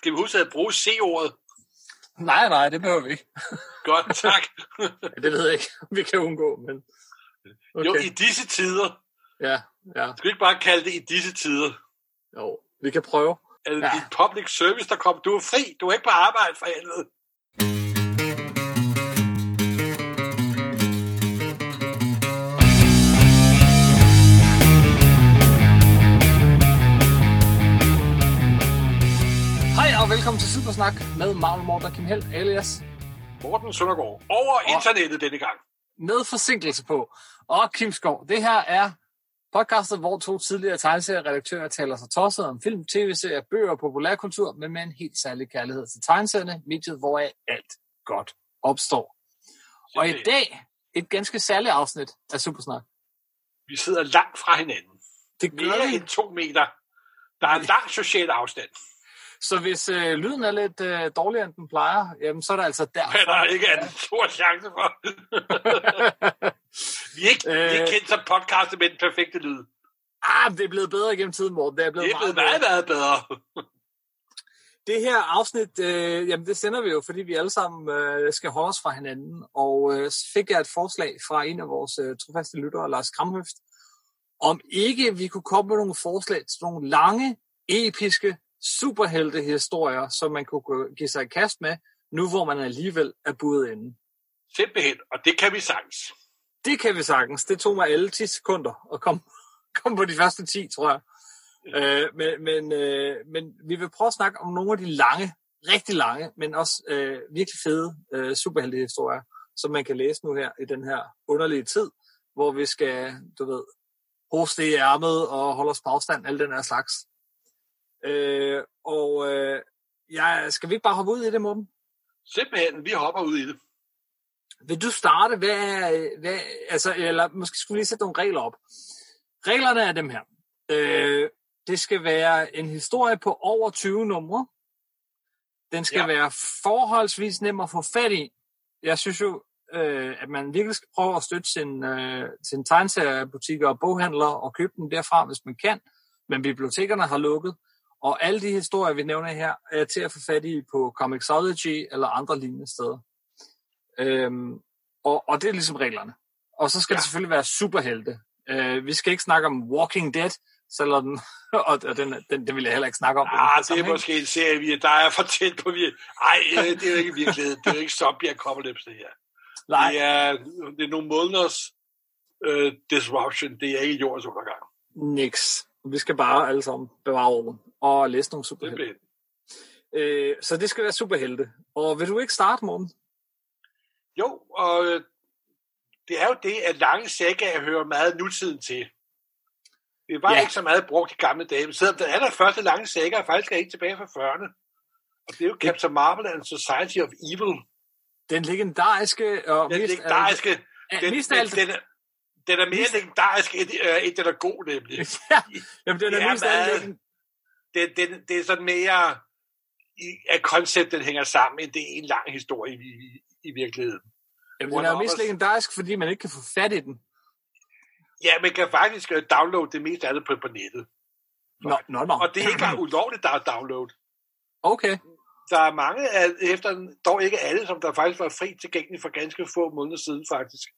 Skal vi huske at bruge C-ordet? Nej, nej, det behøver vi ikke. Godt, tak. det ved jeg ikke, vi kan undgå, men... Okay. Jo, i disse tider. Ja, ja. Skal vi ikke bare kalde det i disse tider? Jo, vi kan prøve. Er det ja. din public service, der kommer? Du er fri, du er ikke på arbejde for helvede. Og velkommen til Supersnak med Marvel Morten Kim Held, alias Morten Søndergaard. Over og internettet denne gang. Med forsinkelse på. Og Kim Skov, det her er podcastet, hvor to tidligere tegneserieredaktører taler sig tosset om film, tv-serier, bøger og populærkultur, men med en helt særlig kærlighed til tegneserierne, mediet, hvor alt godt opstår. Og i dag et ganske særligt afsnit af Supersnak. Vi sidder langt fra hinanden. Det gør Mere vi. end to meter. Der er en lang social afstand. Så hvis øh, lyden er lidt øh, dårligere, end den plejer, jamen, så er der altså derfor. Men der er ikke en stor chance for. vi, er ikke, øh, vi er ikke kendt som podcast med den perfekte lyd. Ah, det er blevet bedre gennem tiden, Morten. Det er blevet, det er blevet meget, meget, meget bedre. det her afsnit, øh, jamen det sender vi jo, fordi vi alle sammen øh, skal holde os fra hinanden. Og øh, fik jeg et forslag fra en af vores øh, trofaste lyttere, Lars Kramhøft, om ikke vi kunne komme med nogle forslag til nogle lange, episke superheltehistorier, som man kunne give sig i kast med, nu hvor man alligevel er budet inde. Simpelthen, og det kan vi sagtens. Det kan vi sagtens. Det tog mig alle 10 sekunder at komme, komme på de første 10, tror jeg. Øh, men, men, øh, men vi vil prøve at snakke om nogle af de lange, rigtig lange, men også øh, virkelig fede øh, superheltehistorier, som man kan læse nu her i den her underlige tid, hvor vi skal, du ved, hoste i ærmet og holde os på afstand, alle den her slags. Øh, og øh, ja, skal vi ikke bare hoppe ud i det, Morten? Simpelthen, vi hopper ud i det. Vil du starte? Hvad, hvad, altså, eller måske skulle vi lige sætte nogle regler op. Reglerne er dem her. Øh, det skal være en historie på over 20 numre. Den skal ja. være forholdsvis nem at få fat i. Jeg synes jo, øh, at man virkelig skal prøve at støtte sin, øh, sin tegneseriebutikker og boghandlere og købe dem derfra, hvis man kan. Men bibliotekerne har lukket. Og alle de historier, vi nævner her, er til at få fat i på Comixology eller andre lignende steder. Øhm, og, og det er ligesom reglerne. Og så skal ja. det selvfølgelig være superhelte. Øh, vi skal ikke snakke om Walking Dead, selvom den, og den, den, den vil jeg heller ikke snakke om. Ah, det er måske en serie, vi, der er for tæt på. Vi, ej, øh, det er jo ikke virkelighed. Det er jo ikke zombie apocalypse, det her. Nej. Det er, det er nogle måneders uh, disruption. Det er ikke jordens undergang. Niks. Vi skal bare alle sammen bevare orden og læse nogle superhelte. Øh, så det skal være superhelte. Og vil du ikke starte, morgen? Jo, og øh, det er jo det, at lange sækker hører meget nutiden til. Det var ja. ikke så meget brugt i gamle dage, selvom den allerførste lange sækker er faktisk ikke tilbage fra 40'erne. Og det er jo Captain Marvel and Society of Evil. Den legendariske og den mest, legendariske, den, den, den, den, den er mere legendarisk, end, øh, end den er god, nemlig. ja, jamen den er, er mest meget, det, det, det er sådan mere, at konceptet hænger sammen, end det er en lang historie i, i, i virkeligheden. Jamen, den er jo mest legendarisk, fordi man ikke kan få fat i den. Ja, man kan faktisk øh, downloade det meste af det på, på nettet. Nå, nå, nå. Og det er ikke ulovligt, der er download. Okay. Der er mange, af, efter dog ikke alle, som der faktisk var fri tilgængeligt for ganske få måneder siden faktisk.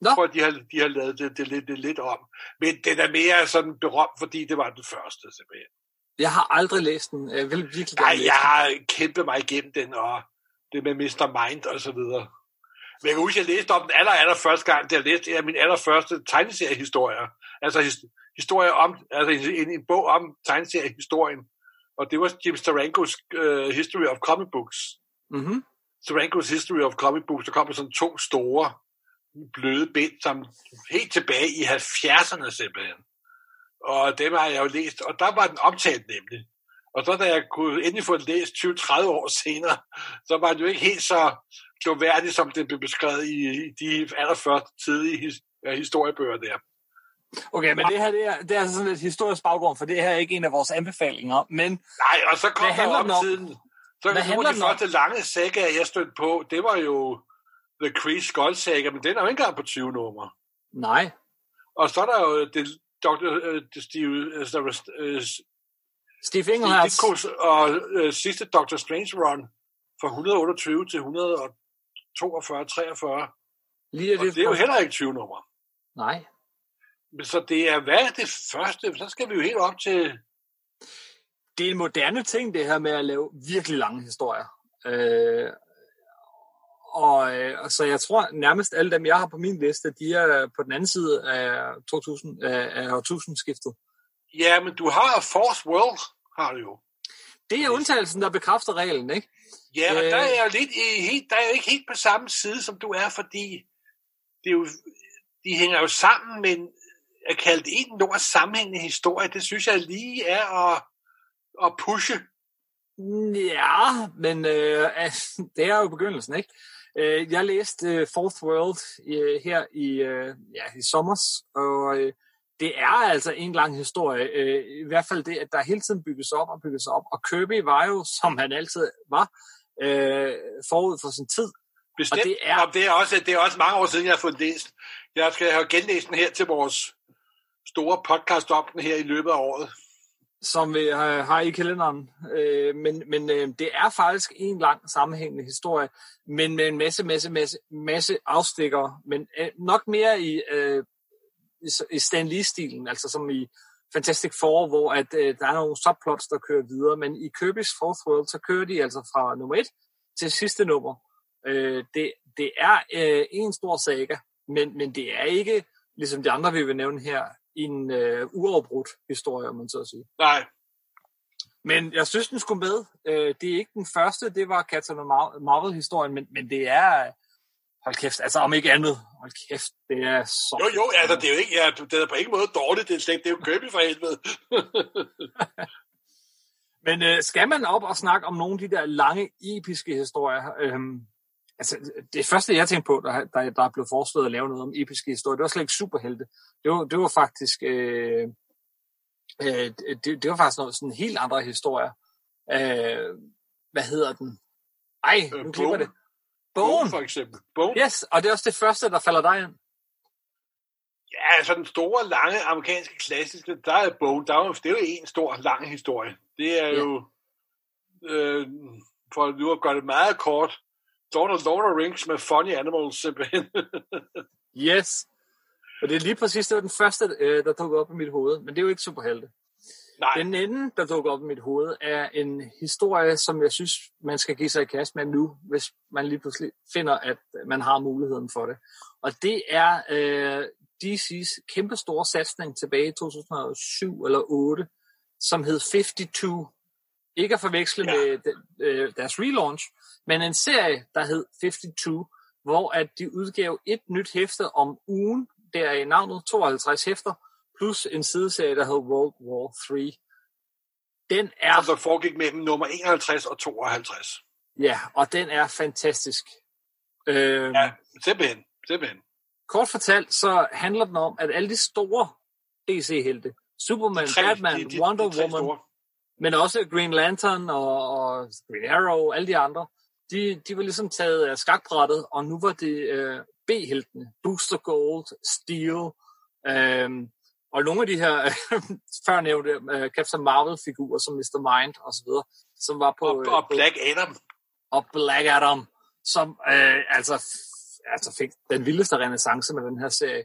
Nå. For de har, de har lavet det, det, det, det lidt om. Men den er mere sådan berømt, fordi det var den første, simpelthen. Jeg har aldrig læst den. Jeg vil virkelig Nej, jeg har kæmpet mig igennem den, og det med Mr. Mind og så videre. Men jeg kan huske, at jeg læste om den aller, aller første gang, da jeg læste en af mine allerførste tegneseriehistorier. Altså historie om, altså en, en bog om tegneseriehistorien. Og det var Jim Starankos uh, History of Comic Books. Mm-hmm. Starankos History of Comic Books, der kom med sådan to store bløde bind, som helt tilbage i 70'erne simpelthen. Og dem har jeg jo læst, og der var den optaget nemlig. Og så da jeg kunne endelig få den læst 20-30 år senere, så var det jo ikke helt så gloværdigt, som det blev beskrevet i, i de allerførste tidlige his, historiebøger der. Okay, men det her det er, det er altså sådan et historisk baggrund, for det her er ikke en af vores anbefalinger. Men Nej, og så kom der om tiden. Så hvad nogle af de første lange sager, jeg stødte på, det var jo The Kree Skull saga, men den er jo ikke engang på 20 numre. Nej. Og så er der jo det Dr. Uh, Steve, uh, Steve Englehart. og øh, sidste Doctor Strange run fra 128 til 142, 43. Lige og det, det er jo heller ikke 20 numre. Nej. Så det er, hvad er det første? Så skal vi jo helt op til... Det er en moderne ting, det her med at lave virkelig lange historier. Øh, og øh, så jeg tror nærmest alle dem, jeg har på min liste, de er på den anden side af, 2000, af årtusindskiftet. Ja, men du har Force World, har du jo. Det er undtagelsen, der bekræfter reglen, ikke? Ja, og øh, der er jeg lidt helt, der er jeg ikke helt på samme side, som du er, fordi det er jo, de hænger jo sammen, men at kalde det en nord sammenhængende historie, det synes jeg lige er at, at pushe. Ja, men øh, det er jo begyndelsen, ikke? Øh, jeg læste øh, Fourth World øh, her i, øh, ja, i sommers, og øh, det er altså en lang historie. Øh, I hvert fald det, at der hele tiden bygges op og bygges op. Og Kirby var jo, som han altid var, øh, forud for sin tid. Bestemt. Og det er... Og det, er også, det er også mange år siden, jeg har fået læst. Jeg skal have genlæst den her til vores store podcast om den her i løbet af året. Som øh, vi har i kalenderen. Øh, men men øh, det er faktisk en lang sammenhængende historie, men med en masse, masse, masse, masse afstikker, men øh, nok mere i, øh, i Stan Lee-stilen, altså som i Fantastic Four, hvor at, øh, der er nogle subplots, der kører videre, men i Kirby's Fourth World, så kører de altså fra nummer et til sidste nummer. Øh, det, det er øh, en stor saga, men, men det er ikke, ligesom de andre, vi vil nævne her, en øh, uafbrudt historie, om man så at sige. Nej. Men jeg synes, den skulle med. Øh, det er ikke den første, det var Captain Marvel-historien, men, men det er, hold kæft, altså om ikke andet, hold kæft, det er så... Jo, jo, altså det er jo ikke, ja, det er på ingen måde dårligt, det er, slet, det er jo Kirby for helvede. men øh, skal man op og snakke om nogle af de der lange, episke historier, øh, altså, det første, jeg tænkte på, der, der, der er blevet foreslået at lave noget om episke historier, det var slet ikke superhelte. Det var, det var faktisk, øh, øh, det, det var faktisk noget, sådan helt andre historier. Øh, hvad hedder den? Ej, nu øh, klipper det. Bone. for eksempel. Bone. Yes, og det er også det første, der falder dig ind. Ja, altså den store, lange amerikanske klassiske, der er Bone. Der er jo, det er jo en stor, lang historie. Det er ja. jo, øh, for nu at gøre det meget kort, Lord of, Lord of Rings med funny animals simpelthen. yes. Og det er lige præcis det var den første, øh, der dukkede op i mit hoved, men det er jo ikke superhelte. Nej. Den anden, der dukker op i mit hoved, er en historie, som jeg synes, man skal give sig i kast med nu, hvis man lige pludselig finder, at man har muligheden for det. Og det er øh, DC's kæmpe store satsning tilbage i 2007 eller 2008, som hed 52. Ikke at forveksle ja. med øh, deres relaunch, men en serie, der hed 52, hvor at de udgav et nyt hæfte om ugen, der er i navnet 52 hæfter, plus en sideserie, der hed World War 3. Den er... Som der foregik mellem nummer 51 og 52. Ja, og den er fantastisk. Øh, ja, simpelthen. simpelthen. Kort fortalt, så handler den om, at alle de store DC-helte, Superman, de tre, Batman, de, de, Wonder de Woman, men også Green Lantern og, og Green Arrow, alle de andre, de, de var ligesom taget af skakbrættet, og nu var det øh, B-heltene. Booster Gold, Steel, øh, og nogle af de her før nævnte uh, Captain Marvel-figurer, som Mr. Mind og så videre, som var på... Og, og øh, Black Adam. Og Black Adam, som uh, altså, altså fik den vildeste renaissance med den her serie.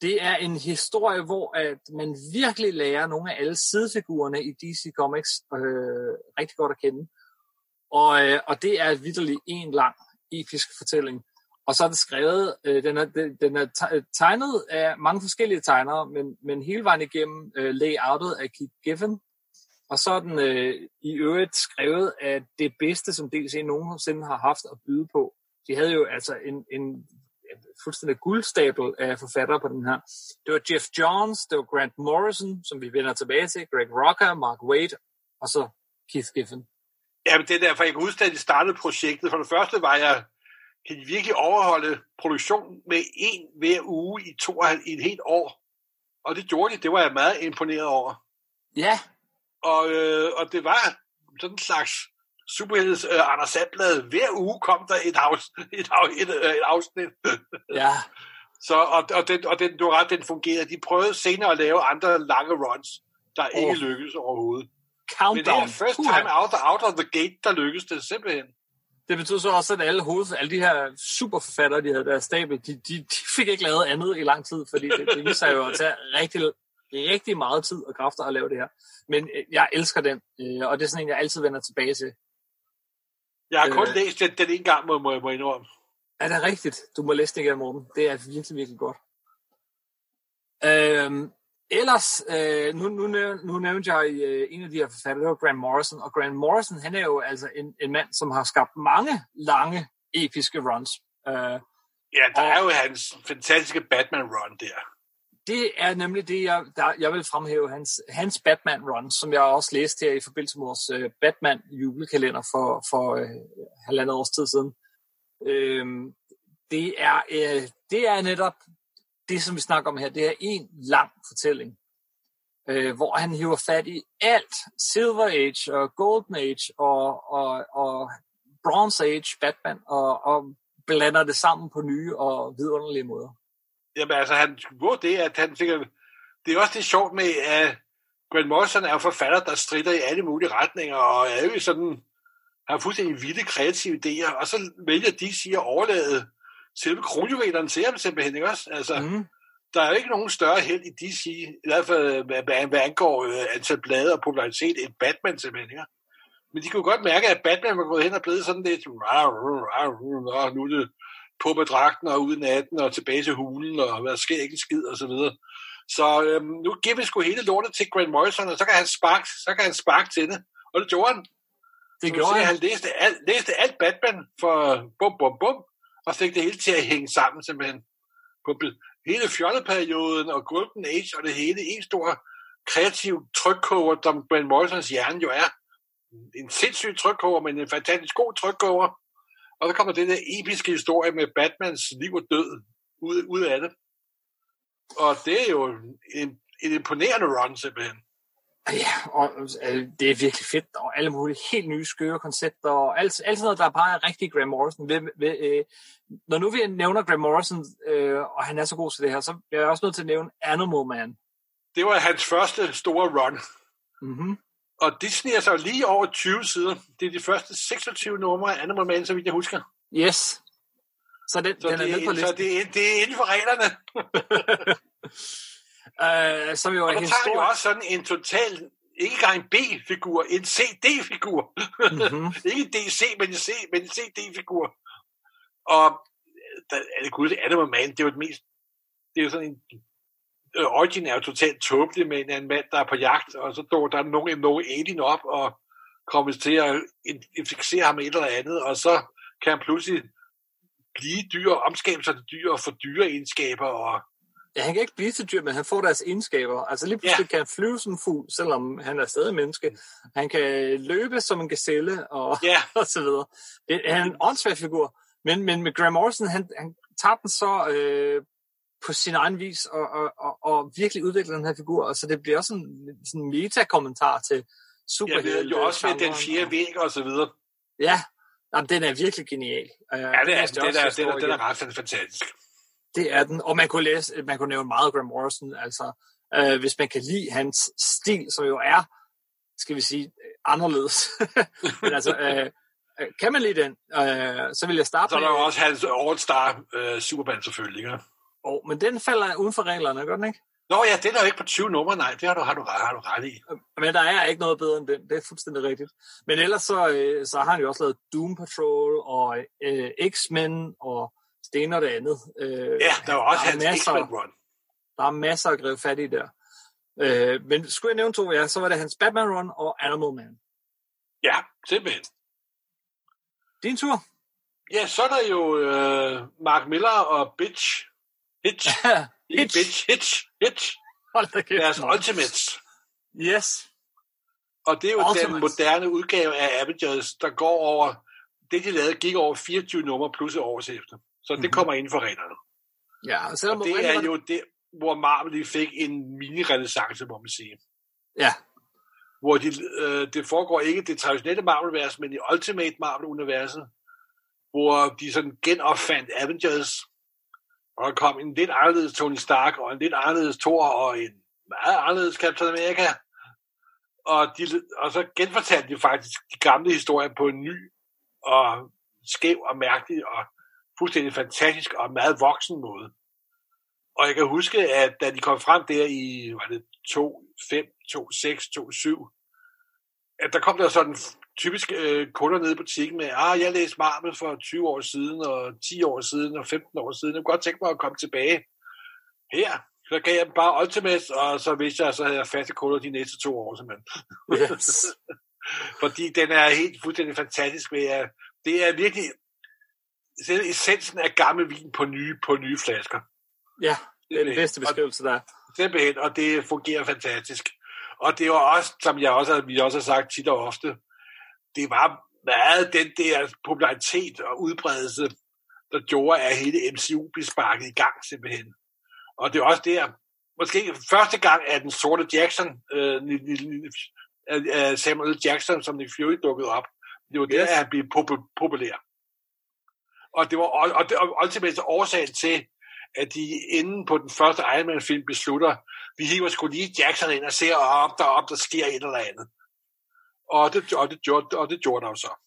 Det er en historie, hvor at man virkelig lærer nogle af alle sidefigurerne i DC Comics øh, rigtig godt at kende. Og, øh, og det er vidderligt en lang episk fortælling. Og så er det skrevet, øh, den, er, den er tegnet af mange forskellige tegnere, men, men hele vejen igennem øh, layoutet af Keith Giffen. Og så er den øh, i øvrigt skrevet af det bedste, som DC nogensinde har haft at byde på. De havde jo altså en, en fuldstændig guldstabel af forfattere på den her. Det var Jeff Johns, det var Grant Morrison, som vi vender tilbage til, Greg Rocker, Mark Waid, og så Keith Giffen. Ja, men det er derfor, jeg kan huske, at de startede projektet. For det første var jeg kan de virkelig overholde produktion med en hver uge i, to, i et helt år. Og det gjorde de, det var jeg meget imponeret over. Ja. Og, øh, og det var sådan en slags superheldes øh, Anders Sandblad. Hver uge kom der et, afs, et, af, et, øh, et afsnit. Ja. Så, og, og, den, og den, du ret, den fungerede. De prøvede senere at lave andre lange runs, der oh. ikke lykkedes overhovedet. countdown. Men det er first time out, out of the gate, der lykkedes det simpelthen. Det betød så også, at alle, hoved, alle de her superforfattere, de havde der stabel, de, de, de fik ikke lavet andet i lang tid, fordi det, det viser jo at tage rigtig, rigtig meget tid og kræfter at lave det her. Men øh, jeg elsker den, øh, og det er sådan en, jeg altid vender tilbage til. Jeg har kun Øh. læst den, den en gang, må, må jeg må indrømme. Er det rigtigt? Du må læse det igen, Morten. Det er virkelig, virkelig godt. Øhm, ellers, øh, nu, nu, nu nævnte jeg øh, en af de her forfattere, det var Grant Morrison, og Grant Morrison, han er jo altså en, en mand, som har skabt mange lange, episke runs. Øh, Ja, der er jo hans fantastiske Batman-run der det er nemlig det, jeg, der, jeg vil fremhæve, hans, hans Batman-run, som jeg også læste her i forbindelse med vores øh, Batman-julekalender for, for øh, halvandet års tid siden. Øhm, det, er, øh, det er netop det, som vi snakker om her. Det er en lang fortælling, øh, hvor han hiver fat i alt. Silver Age og Golden Age og, og, og Bronze Age Batman og, og blander det sammen på nye og vidunderlige måder. Jamen altså, han gjorde det, at han fik... Det er også det sjovt med, at Grant Morrison er forfatter, der strider i alle mulige retninger, og er jo sådan... har fuldstændig vilde kreative idéer, og så vælger DC at overlade selve kronjuvelerne til ham simpelthen, ikke også? Altså, mm. Der er jo ikke nogen større held i DC, i hvert fald hvad, hvad, angår øh, antal blade og popularitet, end Batman simpelthen, ikke? Men de kunne godt mærke, at Batman var gået hen og blevet sådan lidt, og nu er det på med dragten og ud i natten og tilbage til hulen, og hvad sker ikke en skid og så videre. Så øhm, nu giver vi sgu hele lortet til Grant Morrison, og så kan han sparke, så kan han sparke til det. Og det gjorde han. Det Så gjorde han. han. Han læste alt, læste alt Batman for bum, bum, bum, og fik det hele til at hænge sammen simpelthen. På hele fjolleperioden og Golden Age og det hele, en stor kreativ trykkoger, som Grant Morrisons hjerne jo er. En sindssyg trykkoger, men en fantastisk god trykkoger. Og så kommer den der episke historie med Batmans liv og død ud, ud af det. Og det er jo en, en imponerende run simpelthen. Ja, og øh, det er virkelig fedt, og alle mulige helt nye skøre koncepter, og alt, alt sådan noget, der bare er rigtig Graham Morrison. Ved, ved, øh, når nu vi nævner Graham Morrison, øh, og han er så god til det her, så er jeg også nødt til at nævne Animal Man. Det var hans første store run. Mm-hmm. Og det sniger sig lige over 20 sider. Det er de første 26 numre af Animal Man, så vidt jeg husker. Yes. Så den, Så, den er det, med på så listen. det, er, det er inden for reglerne. Øh, som jo Og er der tager jo også sådan en total, ikke engang en B-figur, en CD-figur. Mhm. ikke en DC, men en, C, men en CD-figur. Og der, er det gud, det Animal Man, det er jo det mest, det er jo sådan en, origin er jo totalt tåbelig med en, en mand, der er på jagt, og så står der nogen, nogen alien op, og kommer til at infixere ham med et eller andet, og så kan han pludselig blive dyr, omskabe sig til dyr og få dyre egenskaber, og Ja, han kan ikke blive til dyr, men han får deres egenskaber. Altså lige pludselig ja. kan han flyve som fugl, selvom han er stadig menneske. Han kan løbe som en gazelle, og, ja, og så videre. Det er en åndssvag figur. Men, men med Graham Morrison, han, han tager den så øh, på sin egen vis, og, og, og, og virkelig udvikler den her figur, og så det bliver også en sådan en meta-kommentar til superhelte. ved jo også med den fjerde væg og så videre. Ja, jamen, den er virkelig genial. Øh, Ja, det er, den skal den, også er, den, er, den er ret fantastisk. Det er den, og man kunne læse, man kunne nævne meget Graham Morrison, altså øh, hvis man kan lide hans stil, som jo er, skal vi sige, øh, anderledes. Men altså, øh, øh, kan man lide den, øh, så vil jeg starte Så er med, der jo også hans All-Star uh, Superman selvfølgelig. Ikke? Oh, men den falder uden for reglerne, gør den ikke? Nå ja, den er jo ikke på 20 numre, nej, det har du, har du, har du ret i. Men der er ikke noget bedre end den, det er fuldstændig rigtigt. Men ellers så, øh, så har han jo også lavet Doom Patrol og øh, X-Men og det ene og det andet. Øh, Ja, der var også er hans masser- X-Men run. Der er masser at gribe fat i der. Øh, men skulle jeg nævne to, ja, så var det hans Batman Run og Animal Man. Ja, simpelthen. Din tur. Ja, så er der jo uh, Mark Miller og Bitch. Hitch. Hitch. Bitch, Hitch. Hitch. Hold da kæft. Deres. Ultimates. Yes. Og det er jo Ultimates. den moderne udgave af Avengers, der går over... Det, de lavede, gik over 24 numre plus et års efter. Så det Mhm. kommer inden for reglerne. Ja, og selvom Og det er jo det, hvor Marvel lige fik en mini-renaissance, må man sige. Ja, Hvor de, øh, det foregår ikke det traditionelle Marvel-univers, men i Ultimate Marvel-universet, hvor de sådan genopfandt Avengers, og der kom en lidt anderledes Tony Stark, og en lidt anderledes Thor, og en meget anderledes Captain America. Og, de, og så genfortalte de faktisk de gamle historier på en ny og skæv og mærkelig og fuldstændig fantastisk og meget voksen måde. Og jeg kan huske, at da de kom frem der i, var det 2, 5, 2, 6, 2, 7, at der kom der sådan typisk øh, kunder nede i butikken med, ah, jeg læste Marvel for 20 år siden, og 10 år siden, og 15 år siden. Jeg kunne godt tænke mig at komme tilbage. Her, så gav jeg dem bare Ultimates, og så vidste jeg, så havde jeg faste kunder de næste to år, simpelthen. Yes. Fordi den er helt fuldstændig fantastisk. Ved at, det er virkelig er essensen af gammel vin på nye, på nye flasker. Ja, det er den bedste beskrivelse, der er. Simpelthen, og det fungerer fantastisk. Og det var også, som jeg også, vi også har sagt tit og ofte, det var meget den der popularitet og udbredelse, der gjorde, at hele MCU blev sparket i gang simpelthen. Og det er også der, måske første gang, at den sorte Jackson, øh, Samuel Jackson, som Nick Fury dukkede op, det var yes. der, at han blev populær. Og det var og det, og ultimat årsagen til, at de inden på den første Iron Man-film beslutter, vi hiver sgu lige Jackson ind og ser op, der op, der sker et eller andet. Og det, og det, gjorde, og det gjorde der jo så.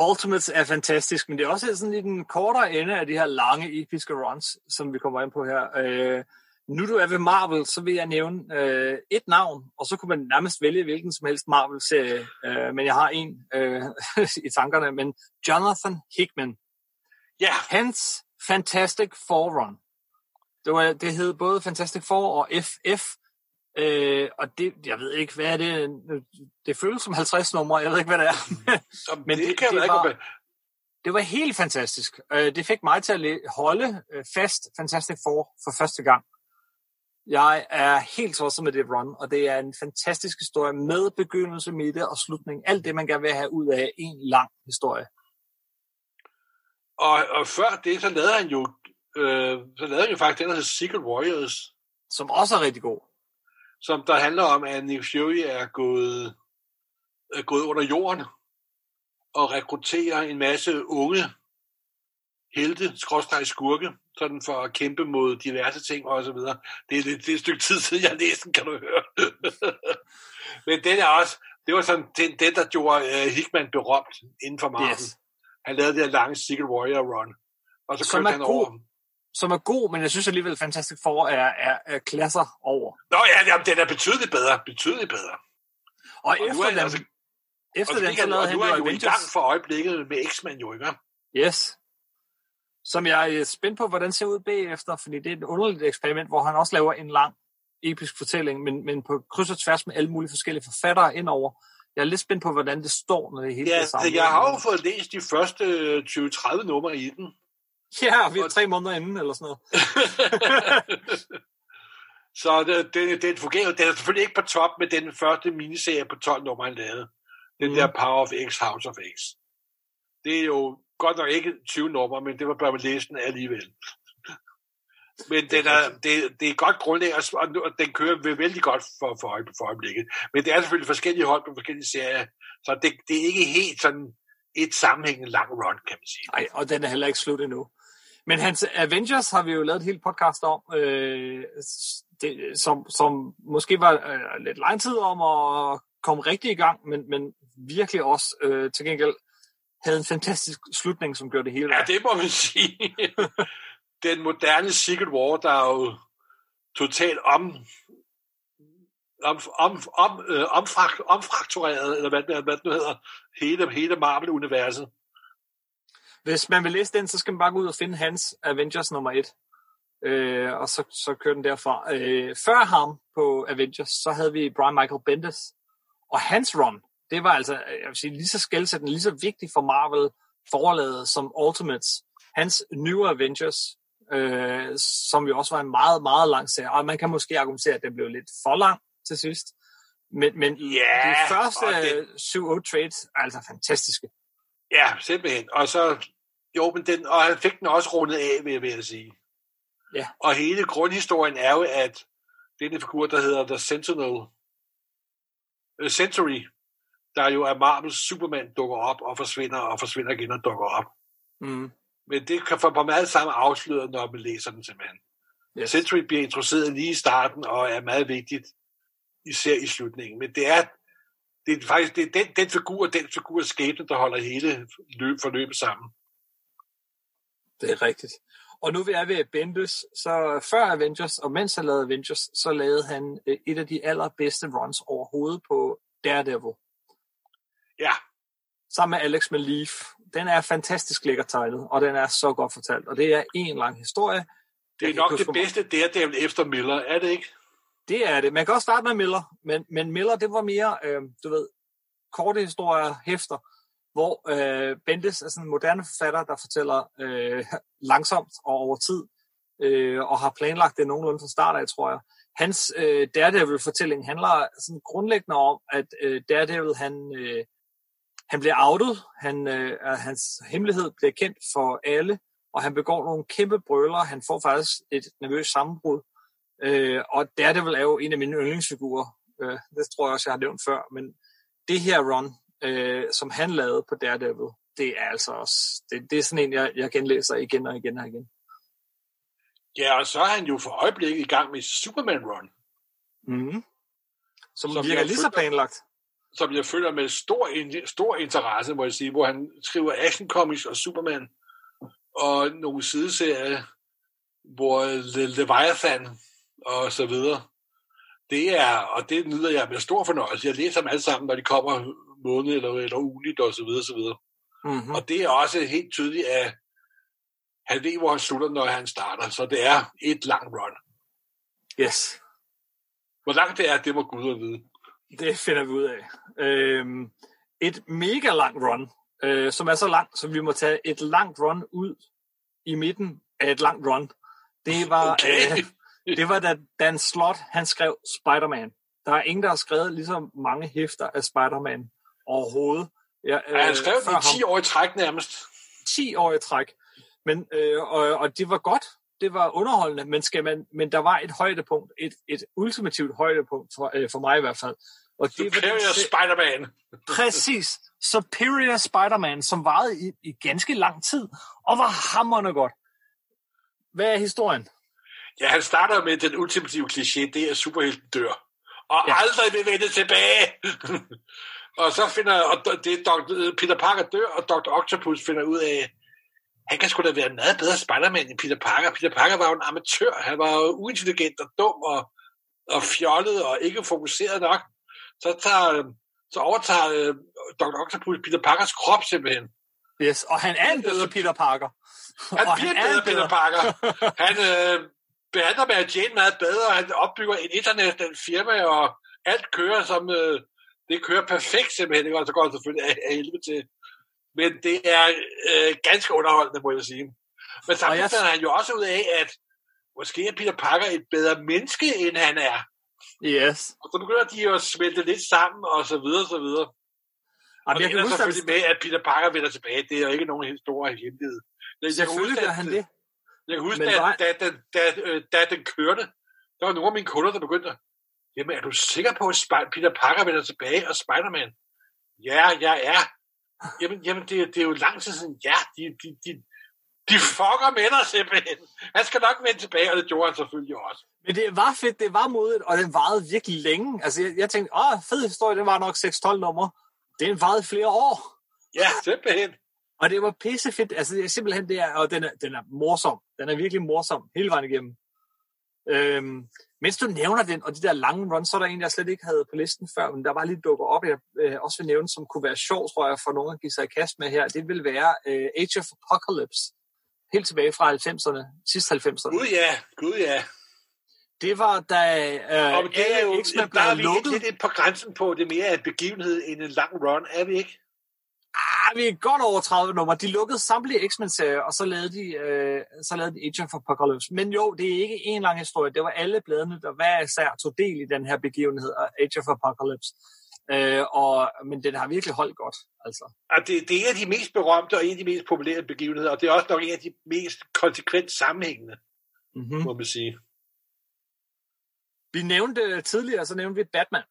Ultimates er fantastisk, men det er også sådan i den kortere ende af de her lange episke runs, som vi kommer ind på her. Øh, nu du er ved Marvel, så vil jeg nævne øh, et navn, og så kunne man nærmest vælge hvilken som helst Marvel-serie, øh, men jeg har en øh, i tankerne, men Jonathan Hickman. Ja. Yeah. Hans Fantastic Four Run. Det, var, det hed både Fantastic Four og FF, Øh, og det, jeg ved ikke, hvad er det? Det føles som 50 numre, jeg ved ikke, hvad det er. Men det, det, kan det, var, det var helt fantastisk. Øh, det fik mig til at holde øh, fast Fantastic Four for første gang. Jeg er helt tosset med det run, og det er en fantastisk historie med begyndelse, midte og slutning. Alt det, man gerne vil have ud af en lang historie. Og, og før det, så lavede han jo, øh, så lavede han jo faktisk den, der hedder Secret Warriors. Som også er rigtig god som der handler om, at Nick Fury er gået, er gået under jorden og rekrutterer en masse unge helte, skråstrej skurke, sådan for at kæmpe mod diverse ting og så videre. Det er, det, det er et stykke tid siden, jeg læste den, kan du høre. Men den er også, det var sådan den, den der gjorde uh, Hickman berømt inden for Marvel. Yes. Han lavede det her lange Secret Warrior run. Og så kørte han god. over som er god, men jeg synes alligevel, Fantastic Four er, er, er klasser over. Nå ja, jamen, den er betydeligt bedre. Betydeligt bedre. Og, og efter den, altså, efter den, så lavede han jo Avengers. gang for øjeblikket med X-Men jo, ikke? Yes. Som jeg er spændt på, hvordan det ser ud bagefter, fordi det er et underligt eksperiment, hvor han også laver en lang episk fortælling, men, men på kryds og tværs med alle mulige forskellige forfattere indover. Jeg er lidt spændt på, hvordan det står, når det hele ja, er sammen. jeg har jo fået læst de første 20-30 numre i den. Ja, vi er tre måneder inden, eller sådan noget. så det, det, det fungerer. Den er selvfølgelig ikke på top med den første miniserie på 12 nummer, han lavede. Den mm. der Power of X, House of X. Det er jo godt nok ikke 20 nummer, men det var bare med læse den alligevel. Men den er, det, det er godt grundlag, og den kører vældig godt for, for, for øjeblikket. Men det er selvfølgelig forskellige hold på forskellige serier, så det, det er ikke helt sådan et sammenhængende lang run, kan man sige. Nej, og den er heller ikke slut endnu. Men hans Avengers har vi jo lavet et helt podcast om, øh, det, som, som måske var øh, lidt lang tid om at komme rigtig i gang, men, men virkelig også øh, til gengæld havde en fantastisk slutning, som gjorde det hele. Ja, det må man sige. Den moderne Secret War, der er jo totalt om, om, om, om, øh, omfrakt, omfraktureret, eller hvad, hvad det nu hedder, hele, hele Marvel-universet. Hvis man vil læse den, så skal man bare gå ud og finde hans Avengers nummer 1. Øh, og så, så kører den derfra. Øh, før ham på Avengers, så havde vi Brian Michael Bendis. Og hans run, det var altså jeg vil sige, lige så skældsættende, lige så vigtigt for Marvel forladet som Ultimates. Hans nye Avengers, øh, som jo også var en meget, meget lang serie. Og man kan måske argumentere, at den blev lidt for lang til sidst. Men, men yeah, de første det... 7-8 trades er altså fantastiske. Ja, simpelthen. Og så, jo, men den, og han fik den også rundet af, vil jeg, vil jeg sige. Ja. Og hele grundhistorien er jo, at denne figur, der hedder The Sentinel, uh, Century, der jo er Marvels Superman, dukker op og forsvinder, og forsvinder igen og dukker op. Mm. Men det kan få på meget samme afsløret, når man læser den simpelthen. Yes. Century bliver introduceret lige i starten, og er meget vigtigt især i slutningen. Men det er, det er faktisk det er den, den figur og den figur skæbne, der holder hele løb, forløbet sammen. Det er rigtigt. Og nu er vi ved Bendis, så før Avengers, og mens han lavede Avengers, så lavede han øh, et af de allerbedste runs overhovedet på Daredevil. Ja. Sammen med Alex Maleef. Den er fantastisk lækker tegnet, og den er så godt fortalt. Og det er en lang historie. Det er nok det bedste Daredevil efter Miller, er det ikke? Det er det. Man kan også starte med Miller, men, men Miller, det var mere, øh, du ved, korte historier, hæfter, hvor øh, Bendis er sådan en moderne forfatter, der fortæller øh, langsomt og over tid, øh, og har planlagt det nogenlunde fra start af, tror jeg. Hans øh, Daredevil-fortælling handler sådan grundlæggende om, at øh, Daredevil, han, øh, han bliver outet, han, øh, hans hemmelighed bliver kendt for alle, og han begår nogle kæmpe brøler, han får faktisk et nervøst sammenbrud, øh, og Daredevil er jo en af mine yndlingsfigurer, øh, det tror jeg også, jeg har nævnt før, men det her run, øh, som han lavede på Daredevil, det er altså også, det, det er sådan en, jeg, jeg genlæser igen og igen og igen. Ja, og så er han jo for øjeblikket i gang med Superman Run. Mm. Som, som virker lige så planlagt. Som jeg føler med stor, stor interesse, må jeg sige, hvor han skriver Action Comics og Superman, og nogle sideserier, hvor Leviathan og så videre. Det er, og det nyder jeg med stor fornøjelse. Jeg læser dem alle sammen, når de kommer måned eller, eller ugenligt og så videre, så videre. Mm-hmm. Og det er også helt tydeligt, at han ved, hvor han slutter, når han starter. Så det er et langt run. Yes. Hvor langt det er, det må Gud vide. Det finder vi ud af. Øhm, et mega langt run, øh, som er så langt, så vi må tage et langt run ud i midten af et langt run. Det var, okay. øh, det var da Dan Slott, han skrev Spider-Man. Der er ingen, der har skrevet lige så mange hæfter af Spider-Man overhovedet. Øh, ja, han skrev det i 10 år i træk nærmest. 10 år i træk. Men, øh, og, og det var godt, det var underholdende, men, skal man, men der var et højdepunkt, et, et ultimativt højdepunkt, for, øh, for mig i hvert fald. Og det Superior var det, Spider-Man. Præcis. Superior Spider-Man, som varede i, i ganske lang tid, og var hammerende godt. Hvad er historien? Ja, han starter med den ultimative kliché, det er, superhelten dør. Og ja. aldrig vil vende tilbage. og så finder, og det er Dr. Peter Parker dør, og Dr. Octopus finder ud af, han kan sgu da være en meget bedre Spider-Man end Peter Parker. Peter Parker var jo en amatør. Han var jo uintelligent og dum og, og fjollet og ikke fokuseret nok. Så, tager, så overtager uh, Dr. Octopus Peter Parkers krop simpelthen. Yes, og han er en bedre Peter Parker. Han og bliver han bedre, Peter Parker. Han øh, behandler med Jane meget bedre. Han opbygger en international firma, og alt kører som... Øh, det kører perfekt simpelthen, og så går det selvfølgelig af, af helvede til. Men det er øh, ganske underholdende, må jeg sige. Men samtidig finder han jo også ud af, at måske er Peter Parker et bedre menneske, end han er. Yes. Og så begynder de jo at smelte lidt sammen, og så videre, og så videre. Jamen, og jeg det er selvfølgelig med, at Peter Parker vender tilbage. Det er jo ikke nogen store hemmelighed. Jeg, jeg kan huske, at, han det. Jeg kan huske, at da, da, da, øh, da, den kørte, der var nogle af mine kunder, der begyndte jamen er du sikker på, at Peter Parker vender tilbage og Spider-Man? Ja, jeg er. Jamen, jamen det, det er jo lang tid siden. Ja, de, de, de, de fucker med dig simpelthen. Han skal nok vende tilbage, og det gjorde han selvfølgelig også. Men det var fedt, det var modigt, og den varede virkelig længe. Altså, jeg, jeg tænkte, åh, fed historie, det var nok 6-12 numre. Den varede flere år. Ja, simpelthen. Og det var pissefedt. Altså, det er simpelthen det er, og den er, den er morsom. Den er virkelig morsom hele vejen igennem. Øhm, mens du nævner den, og de der lange runs, så er der en, jeg slet ikke havde på listen før, men der var lige dukket op, jeg øh, også vil nævne, som kunne være sjov, tror jeg, for nogen at give sig i kast med her. Det vil være øh, Age of Apocalypse. Helt tilbage fra 90'erne, sidst 90'erne. Gud ja, gud ja. Det var da øh, og det er jo, der er vi lukket. lidt på grænsen på, det mere en begivenhed end en lang run, er vi ikke? Ah, vi er godt over 30 numre. De lukkede samtlige X-Men-serier, og så lavede, de, øh, så lavede de Age of Apocalypse. Men jo, det er ikke en lang historie. Det var alle bladene, der hver især tog del i den her begivenhed, Age of Apocalypse. Øh, og, men den har virkelig holdt godt. Altså. Og det, det er en af de mest berømte og en af de mest populære begivenheder, og det er også nok en af de mest konsekvent sammenhængende, mm-hmm. må man sige. Vi nævnte tidligere, så nævnte vi Batman.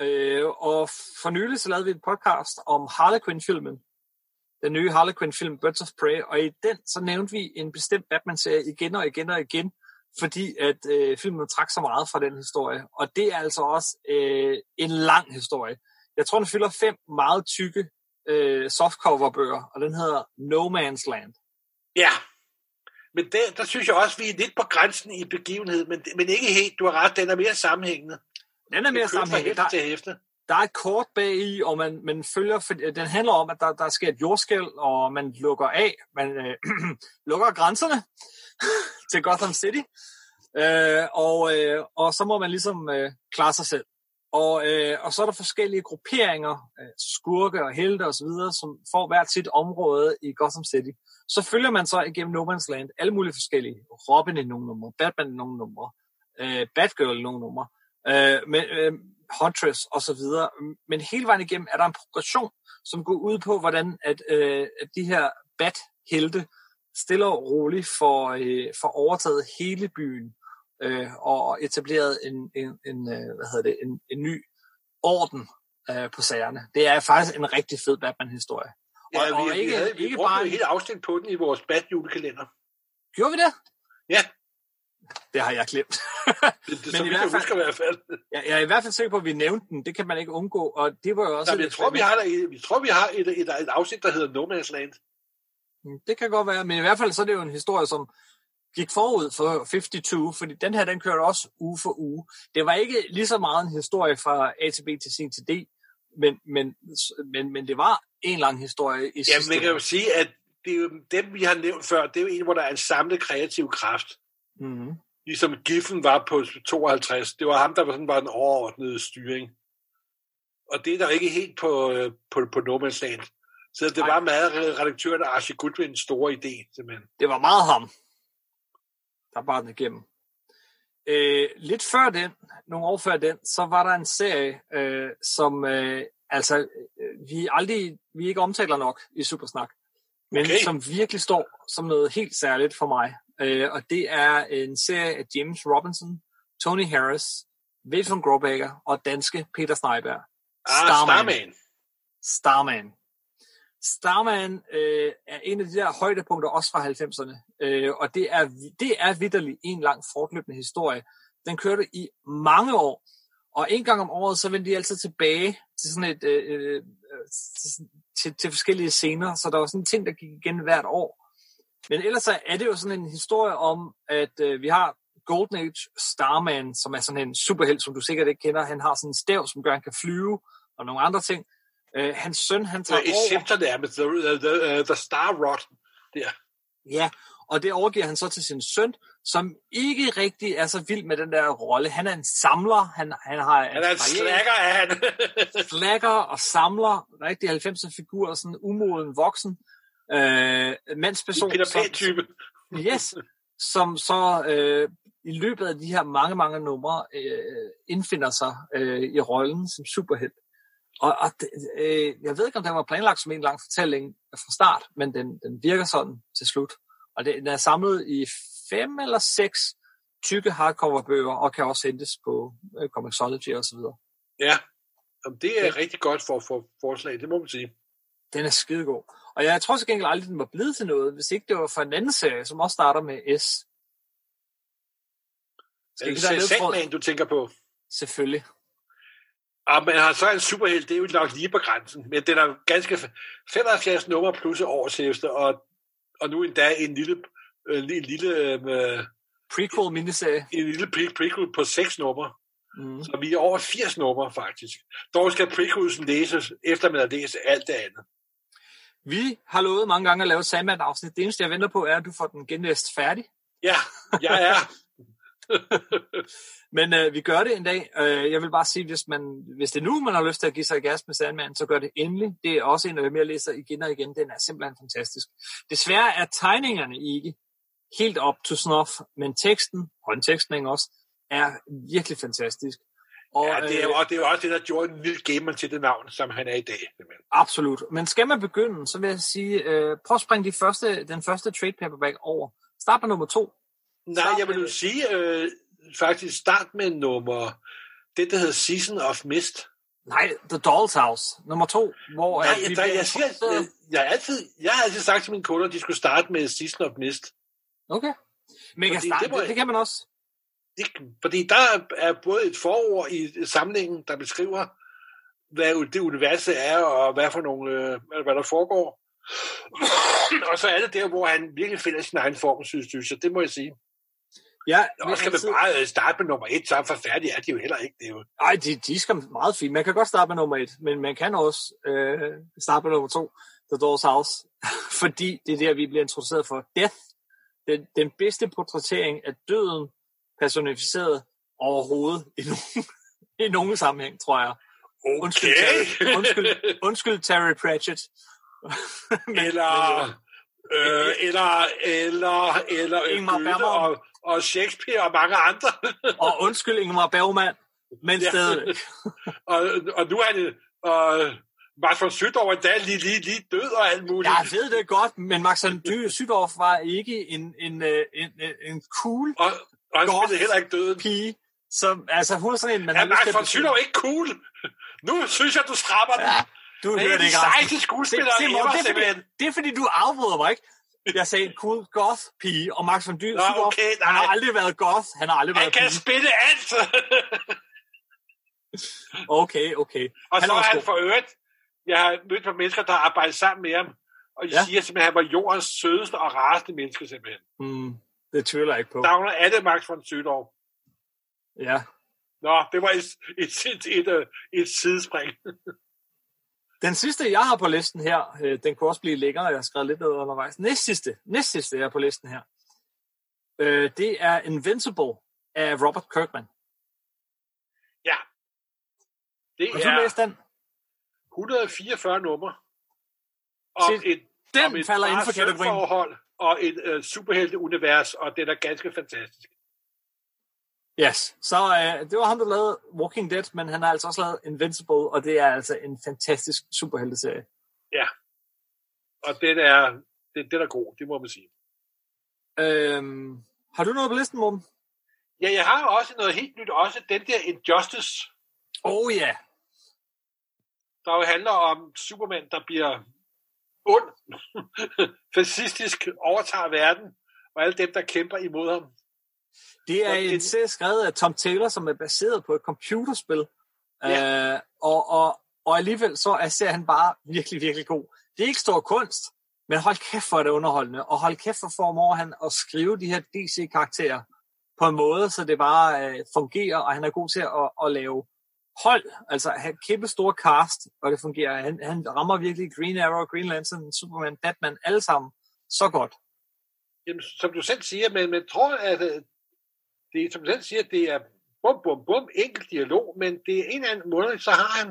Øh, og for nylig så lavede vi en podcast om Harlequin-filmen. Den nye Harlequin-film Birds of Prey. Og i den så nævnte vi en bestemt Batman-serie igen og igen og igen. fordi at øh, filmen trak så meget fra den historie. Og det er altså også øh, en lang historie. Jeg tror, den fylder fem meget tykke øh, softcover-bøger, og den hedder No Man's Land. Ja, men der, der synes jeg også, vi er lidt på grænsen i begivenhed, men, men ikke helt. Du har ret, den er mere sammenhængende. Den er mere sammenhængende. Der, hæfte. der er et kort bag i, og man, man følger, for, den handler om, at der, der sker et jordskæld, og man lukker af, man øh, lukker grænserne til Gotham City, øh, og, øh, og så må man ligesom øh, klare sig selv. Og, øh, og så er der forskellige grupperinger, øh, skurke og helte osv., som får hvert sit område i Gotham City. Så følger man så igennem No Man's Land alle mulige forskellige. Robin i nogle numre, Batman i nogle numre, øh, Batgirl i nogle numre, øh, med, øh, Huntress og så videre. Men hele vejen igennem er der en progression, som går ud på, hvordan at, øh, at de her Bat-helte stille og roligt får, øh, får overtaget hele byen øh, og etableret en, en, en, øh, hvad hedder det, en, en ny orden øh, på sagerne. Det er faktisk en rigtig fed Batman-historie. Ja, og, og vi, ikke, vi, havde, vi ikke brugte bare... et helt afsnit på den i vores Bat-julekalender. Gjorde vi det? Ja. Det har jeg glemt. det, det, Men i hvert fald, husker i hvert fald. Jeg, jeg er i hvert fald sikker på, at vi nævnte den. Det kan man ikke undgå. Og det var jo også... Nej, jeg, tror, vi har, der, vi tror, vi har et, et, et afsnit, der hedder No Man's Land. Mm, det kan godt være. Men i hvert fald så er det jo en historie, som gik forud for 52, fordi den her, den kørte også uge for uge. Det var ikke lige så meget en historie fra A til B til C til D, men, men, men, men det var en lang historie i Ja, man kan jo sige, at det er jo, dem, vi har nævnt før, det er jo en, hvor der er en samlet kreativ kraft. Mm-hmm. Ligesom Giffen var på 52. Det var ham, der var sådan var den overordnede styring. Og det er der ikke helt på, øh, på, på No Man's Land. Så det Ej. var meget redaktøren Archie Goodwins store idé, simpelthen. Det var meget ham der bar den igennem. Øh, lidt før den, nogle år før den, så var der en serie, øh, som øh, altså øh, vi aldrig, vi ikke omtaler nok i Supersnak, men okay. som virkelig står som noget helt særligt for mig. Øh, og det er en serie af James Robinson, Tony Harris, Wilson Grobager og danske Peter Sneiberg. Ah, Starman. Starman. Starman. Starman øh, er en af de der højdepunkter også fra 90'erne, øh, og det er, det er vidderligt en lang fortløbende historie. Den kørte i mange år, og en gang om året, så vendte de altid tilbage til sådan et, øh, øh, til, til, til forskellige scener, så der var sådan en ting, der gik igen hvert år. Men ellers er det jo sådan en historie om, at øh, vi har Golden Age Starman, som er sådan en superhelt, som du sikkert ikke kender. Han har sådan en stav, som gør, at han kan flyve, og nogle andre ting. Øh, hans søn, han tager over... Scepter der med the, the, the Star Rod der. Ja, og det overgiver han så til sin søn, som ikke rigtig er så vild med den der rolle. Han er en samler. Han, han, har han er en slækker han. slækker og samler. Rigtig 90'er figur, sådan en umoden voksen. Øh, mandsperson. En Peter type yes, som så øh, i løbet af de her mange, mange numre øh, indfinder sig øh, i rollen som superhelt. Og, og øh, jeg ved ikke, om den var planlagt som en lang fortælling fra start, men den, den virker sådan til slut. Og den er samlet i fem eller seks tykke hardcover-bøger, og kan også hentes på øh, Comixology og så videre. Ja, Jamen, det er ja. rigtig godt for, for forslag, det må man sige. Den er skidegod. Og jeg tror så gengæld aldrig, den var blevet til noget, hvis ikke det var for en anden serie, som også starter med S. Skal er det Sandman, du tænker på? Selvfølgelig. Og man har så en superhelt, det er jo nok lige på grænsen, men den er ganske 75 nummer plus årshæfte, og, og nu endda en lille, øh, en lille øh, prequel miniserie. En lille pre- prequel på 6 numre. Mm. Så vi er over 80 numre faktisk. Dog skal prequelsen læses, efter man har læst alt det andet. Vi har lovet mange gange at lave Sandman-afsnit. Det eneste, jeg venter på, er, at du får den genlæst færdig. Ja, jeg er. Men øh, vi gør det en dag. Øh, jeg vil bare sige, hvis, man, hvis det er nu, man har lyst til at give sig gas med Sandman, så gør det endelig. Det er også en, af dem, jeg læser igen og igen. Den er simpelthen fantastisk. Desværre er tegningerne ikke helt op to snuff, men teksten, håndteksten også, er virkelig fantastisk. Og, ja, det er, øh, det er også det, der gjorde en lille gamer til det navn, som han er i dag. Absolut. Men skal man begynde, så vil jeg sige, øh, prøv at springe de første, den første trade paperback over. Start på nummer to. Nej, jeg vil jo sige, øh, faktisk start med nummer, det der hedder Season of Mist. Nej, The Doll's House, nummer to. Hvor Nej, jeg, der, jeg, siger, jeg, jeg, har altid, jeg har altid sagt til mine kunder, at de skulle starte med Season of Mist. Okay. Men kan starte, det det, det kan man også. Det, fordi der er både et forord i samlingen, der beskriver, hvad det universet er, og hvad for nogle, øh, hvad der foregår. og så er det der, hvor han virkelig finder sin egen form, synes, synes jeg. Det må jeg sige. Ja, Og skal man bare øh, starte med nummer et, så forfærdeligt er de jo heller ikke. Det er jo, Ej, de, de skal meget fint. Man kan godt starte med nummer et, men man kan også øh, starte med nummer to, The Doors House, fordi det er der, vi bliver introduceret for Death, den, den bedste portrættering af døden personificeret overhovedet i nogen, i nogen sammenhæng, tror jeg. Undskyld, Terry, undskyld, undskyld Terry Pratchett. Men- eller, øh, eller, eller, eller Ingmar Goethe Bergman. og, og Shakespeare og mange andre. Og undskyld Ingmar Bergman, men Ja. stadigvæk. og, og nu er det... Og, Max von Sydow endda lige, lige, lige død og alt muligt. Jeg ved det godt, men Max von Sydow var ikke en, en, øh, en, en, en cool Og, og han spillede heller ikke døden. pige, som, altså hun er sådan en, man Er har lyst til at ikke cool? Nu synes jeg, du strapper den. Ja, du Han er hører det ikke, Rasmus. Simon, ever, det, er fordi, det er fordi, du afbryder mig, ikke? Jeg sagde cool goth pige, og Max von Dy- Nå, Sydow, okay, han har nej. aldrig været goth, han har aldrig Han været kan pige. spille alt. Okay, okay. og Han så er han for øvrigt, jeg har mødt på mennesker, der har arbejdet sammen med ham, og de Ja. siger simpelthen, at han var jordens sødeste og rareste menneske simpelthen. Mm, det tvivler jeg ikke på. Dagner er det Max von Sydow. Ja. Nå, det var et, et, et, et, et, sidespring. Den sidste, jeg har på listen her, øh, den kunne også blive længere, jeg har skrevet lidt ned undervejs. Næst sidste, næst sidste, jeg er på listen her, øh, det er Invincible af Robert Kirkman. Ja. Det du er læst den? 144 numre. Om Se, et, Den om et falder inden for kategorien. Og et uh, superhelteunivers, og det er ganske fantastisk. Yes. Så øh, det var ham, der lavede Walking Dead, men han har altså også lavet Invincible, og det er altså en fantastisk superhelteserie. Og den er, det, den er god, det må man sige. Øhm, har du noget på listen, Morten? Ja, jeg har også noget helt nyt, også den der Injustice, Oh ja. Yeah. der jo handler om Superman, der bliver ond, fascistisk, overtager verden, og alle dem, der kæmper imod ham. Det er det- en serie skrevet af Tom Taylor, som er baseret på et computerspil. Ja. Øh, og, og, og alligevel så er serien bare virkelig, virkelig god. Det er ikke stor kunst, men hold kæft for det underholdende. Og hold kæft for formår han at skrive de her DC-karakterer på en måde, så det bare øh, fungerer, og han er god til at, at lave hold. Altså han kæmpe store cast, og det fungerer. Han, han rammer virkelig Green Arrow, Green Lantern, Superman, Batman, alle sammen så godt. Jamen, som du selv siger, men man tror, at øh, det som du selv siger, det er bum, bum, bum, enkelt dialog, men det er en eller anden måde, så har han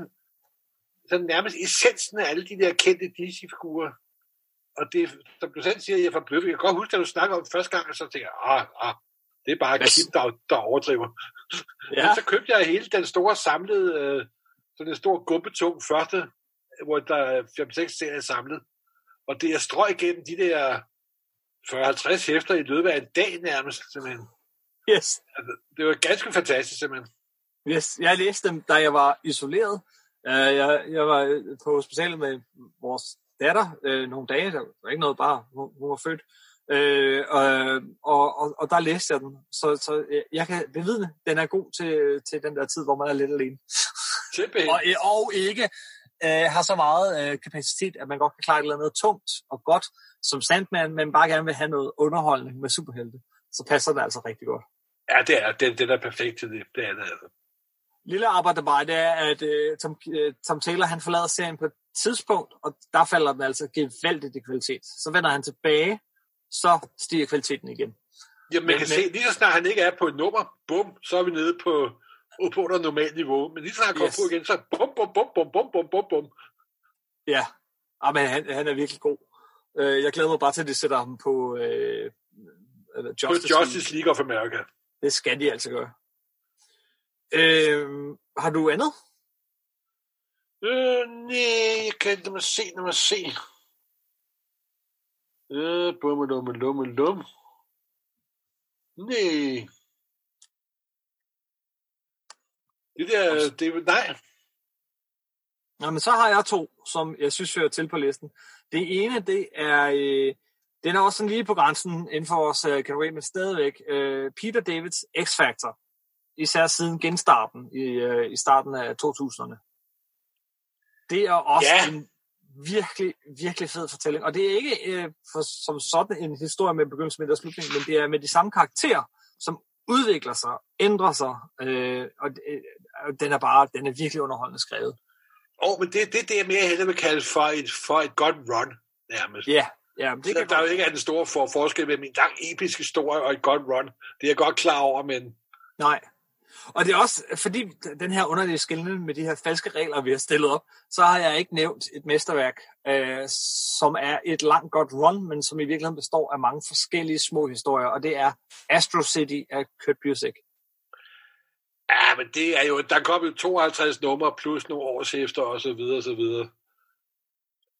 sådan nærmest essensen af alle de der kendte DC-figurer. Og det, som du selv siger, jeg er forbløffet. Jeg kan godt huske, at du snakker om det første gang, og så tænker jeg, ah, ah, det er bare Kim, der, der overdriver. Ja. Men så købte jeg hele den store samlede, øh, sådan en stor gumpetung første, hvor der er 5-6 serier samlet. Og det er strøg igennem de der 40-50 hæfter i løbet af en dag nærmest, simpelthen. yes. Altså, det var ganske fantastisk, simpelthen. Yes, jeg læste dem, da jeg var isoleret. Uh, jeg, jeg var øh, på hospitalet med vores datter øh, nogle dage. Der var ikke noget bare, hun, hun var født. Øh, og, og, og, der læste jeg den. Så, så øh, jeg kan bevidne, den er god til, til den der tid, hvor man er lidt alene. Og, øh, og ikke øh, har så meget øh, kapacitet, at man godt kan klare et eller andet tungt og godt som Sandman, men bare gerne vil have noget underholdning med superhelte. Så passer det altså rigtig godt. Ja, det er, det, det er perfekt til det. Det er det altså. lille arbejde bare, det er, at uh, Tom, uh, Tom Taylor han forlader serien på et tidspunkt, og der falder den altså gevaldigt i kvalitet. Så vender han tilbage, så stiger kvaliteten igen. Jamen, man Men- kan men- se, lige så snart han ikke er på et nummer, bum, så er vi nede på, på under normalt niveau. Men lige så snart han kommer Yes. på igen, så bum, bum, bum, bum, bum, bum, bum, bum. Ja, ah, men han, han er virkelig god. Uh, jeg glæder mig bare til, at de sætter ham på uh, Justice, Justice, på Justice League of America. Det skal de altså gøre. Uh, har du andet? Øh, nej, jeg kan mig se, lad mig se. Øh, bum, lum, lum, lum. Nej. Det der, det nej. Nå, men så har jeg to, som jeg synes hører til på listen. Det ene, det er, øh, Den er også sådan lige på grænsen inden for vores uh, kategori, men stadigvæk uh, Peter Davids X-Factor. Især siden genstarten i, uh, i starten af 2000'erne. Det er også Ja. en virkelig, virkelig fed fortælling. Og det er ikke uh, for, som sådan en historie med begyndelse, midt og slutning, men det er med de samme karakterer, som udvikler sig, ændrer sig, øh, og det, øh, den er bare, den er virkelig underholdende skrevet. Åh, men det, det er det, jeg mere hellere vil kalde for et, for et godt run, nærmest. Ja, ja, det Det kan der er godt. jo ikke er den store for, forskel mellem en lang episk historie og et godt run. Det er jeg godt klar over, men Nej. Og det er også, fordi den her underlige skillende med de her falske regler, vi har stillet op, så har jeg ikke nævnt et mesterværk, øh, som er et langt godt run, men som i virkeligheden består af mange forskellige små historier, og det er Astro City af Kurt Busiek. Ja, men det er jo, der kom jo 52 numre plus nogle års efter og så videre og så videre.